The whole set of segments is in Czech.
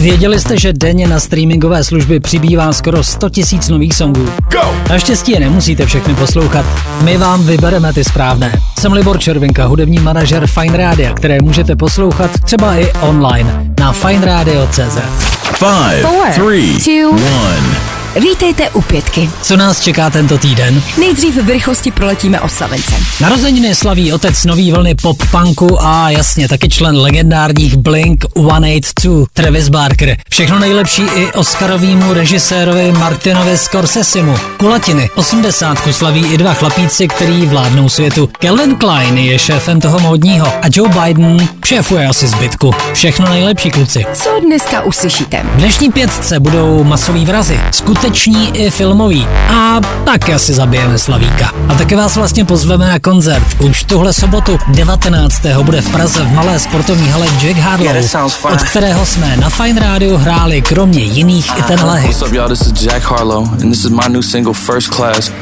Věděli jste, že denně na streamingové služby přibývá skoro 100 tisíc nových songů? Go! Naštěstí je nemusíte všechny poslouchat. My vám vybereme ty správné. Jsem Libor Červinka, hudební manažer Fine Radio, které můžete poslouchat třeba i online na fineradio.cz. 5, 3, 1. Vítejte u pětky. Co nás čeká tento týden? Nejdřív v rychlosti proletíme oslavence. Narozeniny slaví otec nový vlny pop-punku a jasně taky člen legendárních Blink 182, Travis Barker. Všechno nejlepší i Oscarovýmu režisérovi Martinovi Scorsesemu. Kulatiny 80 slaví i dva chlapíci, který vládnou světu. Calvin Klein je šéfem toho módního a Joe Biden šéfuje asi zbytku. Všechno nejlepší kluci. Co dneska uslyšíte? V dnešní pětce budou masový vrazy. Skut skuteční i filmový. A tak asi zabijeme Slavíka. A také vás vlastně pozveme na koncert. Už tuhle sobotu 19. bude v Praze v malé sportovní hale Jack Harlow, od kterého jsme na Fine Radio hráli kromě jiných i tenhle hit. What's up, y'all? This is Jack Harlow and this is my new single First Class.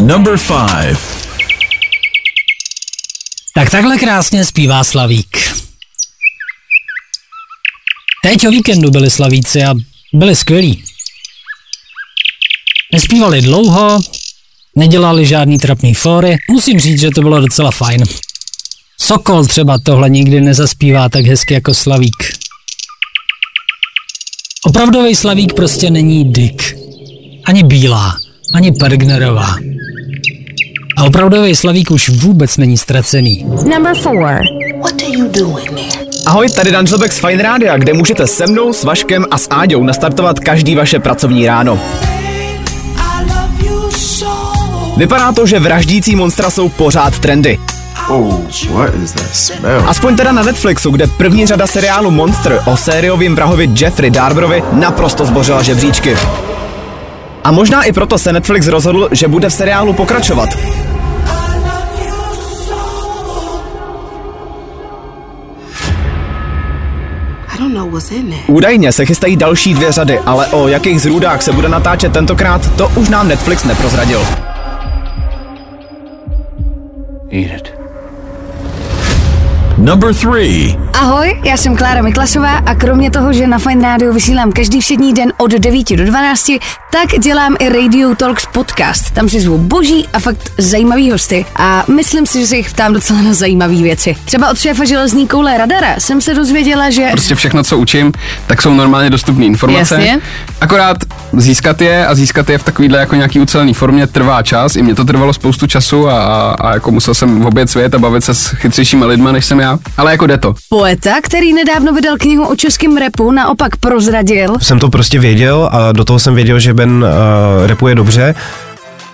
Number five. Tak takhle krásně zpívá Slavík. Teď o víkendu byli slavíci a byli skvělí. Nespívali dlouho, nedělali žádný trapný fóry, musím říct, že to bylo docela fajn. Sokol třeba tohle nikdy nezaspívá tak hezky jako Slavík. Opravdový Slavík prostě není Dick. Ani Bílá, ani Pergnerová. A opravdový Slavík už vůbec není ztracený. Number four. What are you doing there? Ahoj, tady Dan z Fine Radio, kde můžete se mnou, s Vaškem a s Áďou nastartovat každý vaše pracovní ráno. Vypadá to, že vraždící monstra jsou pořád trendy. Oh, what is that smell? Aspoň teda na Netflixu, kde první řada seriálu Monster o sériovém vrahovi Jeffrey Darberovi naprosto zbořila žebříčky. A možná i proto se Netflix rozhodl, že bude v seriálu pokračovat. Údajně se chystají další dvě řady, ale o jakých zrůdách se bude natáčet tentokrát, to už nám Netflix neprozradil. Eat it. Number three. Ahoj, já jsem Klára Miklasová a kromě toho, že na Fine Radio vysílám každý všední den od 9 do 12, tak dělám i Radio Talks podcast. Tam si zvu boží a fakt zajímavý hosty a myslím si, že se jich ptám docela na zajímavé věci. Třeba od šéfa železní koule Radara jsem se dozvěděla, že... Prostě všechno, co učím, tak jsou normálně dostupné informace. Jasně. Akorát získat je a získat je v takovýhle jako nějaký ucelený formě trvá čas. I mě to trvalo spoustu času a, a, a jako musel jsem obět svět a bavit se s chytřejšími lidmi, než jsem já. Ale jako jde to. Poeta, který nedávno vydal knihu o českém repu, naopak prozradil. Jsem to prostě věděl a do toho jsem věděl, že Ben uh, repuje dobře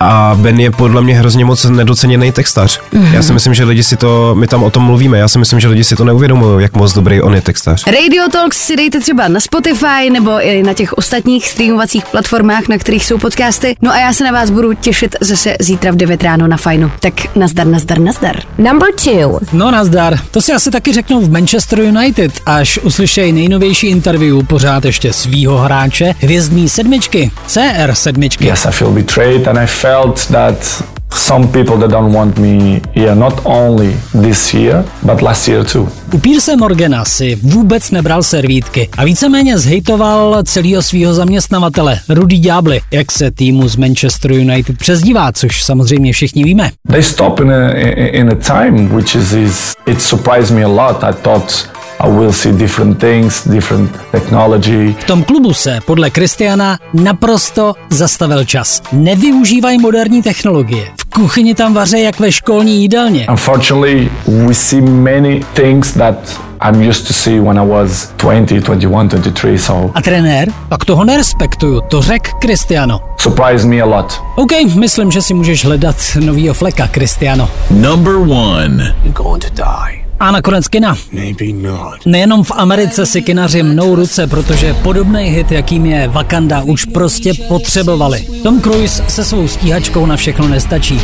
a Ben je podle mě hrozně moc nedoceněný textař. Mm-hmm. Já si myslím, že lidi si to, my tam o tom mluvíme, já si myslím, že lidi si to neuvědomují, jak moc dobrý on je textař. Radio Talks si dejte třeba na Spotify nebo i na těch ostatních streamovacích platformách, na kterých jsou podcasty. No a já se na vás budu těšit zase zítra v 9 ráno na fajnu. Tak nazdar, nazdar, nazdar. Number two. No nazdar, to si asi taky řeknou v Manchester United, až uslyšej nejnovější interview pořád ještě svýho hráče, hvězdní sedmičky, CR sedmičky. Yes, I feel betrayed and I felt felt that some people that don't want me here, not only this year, but last year too. U Pierce Morgana si vůbec nebral servítky a víceméně zhejtoval celého svého zaměstnavatele Rudy Diabli, jak se týmu z Manchester United přezdívá, což samozřejmě všichni víme. They stop in a, in a time which is, is it surprised me a lot. I thought i will see different things, different technology. V tom klubu se podle Kristiana naprosto zastavil čas. Nevyužívají moderní technologie. V kuchyni tam vaře jak ve školní jídelně. Unfortunately, we see many things that I'm used to see when I was 20, 21, 23, so... A trenér? Tak toho nerespektuju, to řek Cristiano. Surprise me a lot. OK, myslím, že si můžeš hledat novýho fleka, Cristiano. Number one. You're going to die. A nakonec kina. Nejenom v Americe si kinaři mnou ruce, protože podobný hit, jakým je Wakanda, už prostě potřebovali. Tom Cruise se svou stíhačkou na všechno nestačí.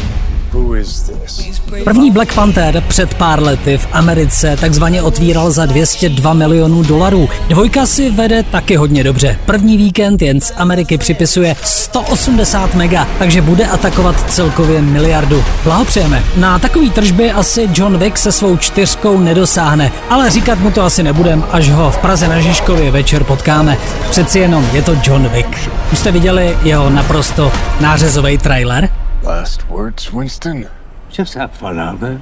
První Black Panther před pár lety v Americe takzvaně otvíral za 202 milionů dolarů. Dvojka si vede taky hodně dobře. První víkend jen z Ameriky připisuje 180 mega, takže bude atakovat celkově miliardu. Blahopřejeme. Na takový tržby asi John Wick se svou čtyřkou nedosáhne, ale říkat mu to asi nebudem, až ho v Praze na Žižkově večer potkáme. Přeci jenom je to John Wick. Už jste viděli jeho naprosto nářezový trailer? Last words, Winston. Just have fun out there.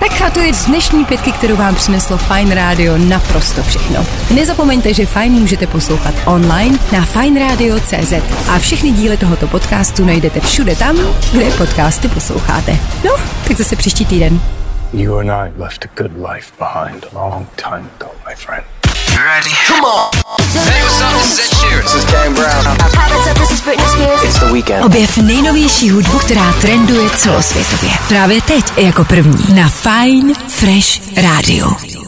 Tak a to je z dnešní pětky, kterou vám přineslo Fine Radio naprosto všechno. Nezapomeňte, že Fine můžete poslouchat online na fineradio.cz a všechny díly tohoto podcastu najdete všude tam, kde podcasty posloucháte. No, tak zase příští týden. You and I left a good life behind a long time ago, my friend. ready? Come on. Hey, what's up? This is Ed Sheeran. This is Kane Brown. Weekend. Objev nejnovější hudbu, která trenduje celosvětově. Právě teď jako první na Fine Fresh Radio.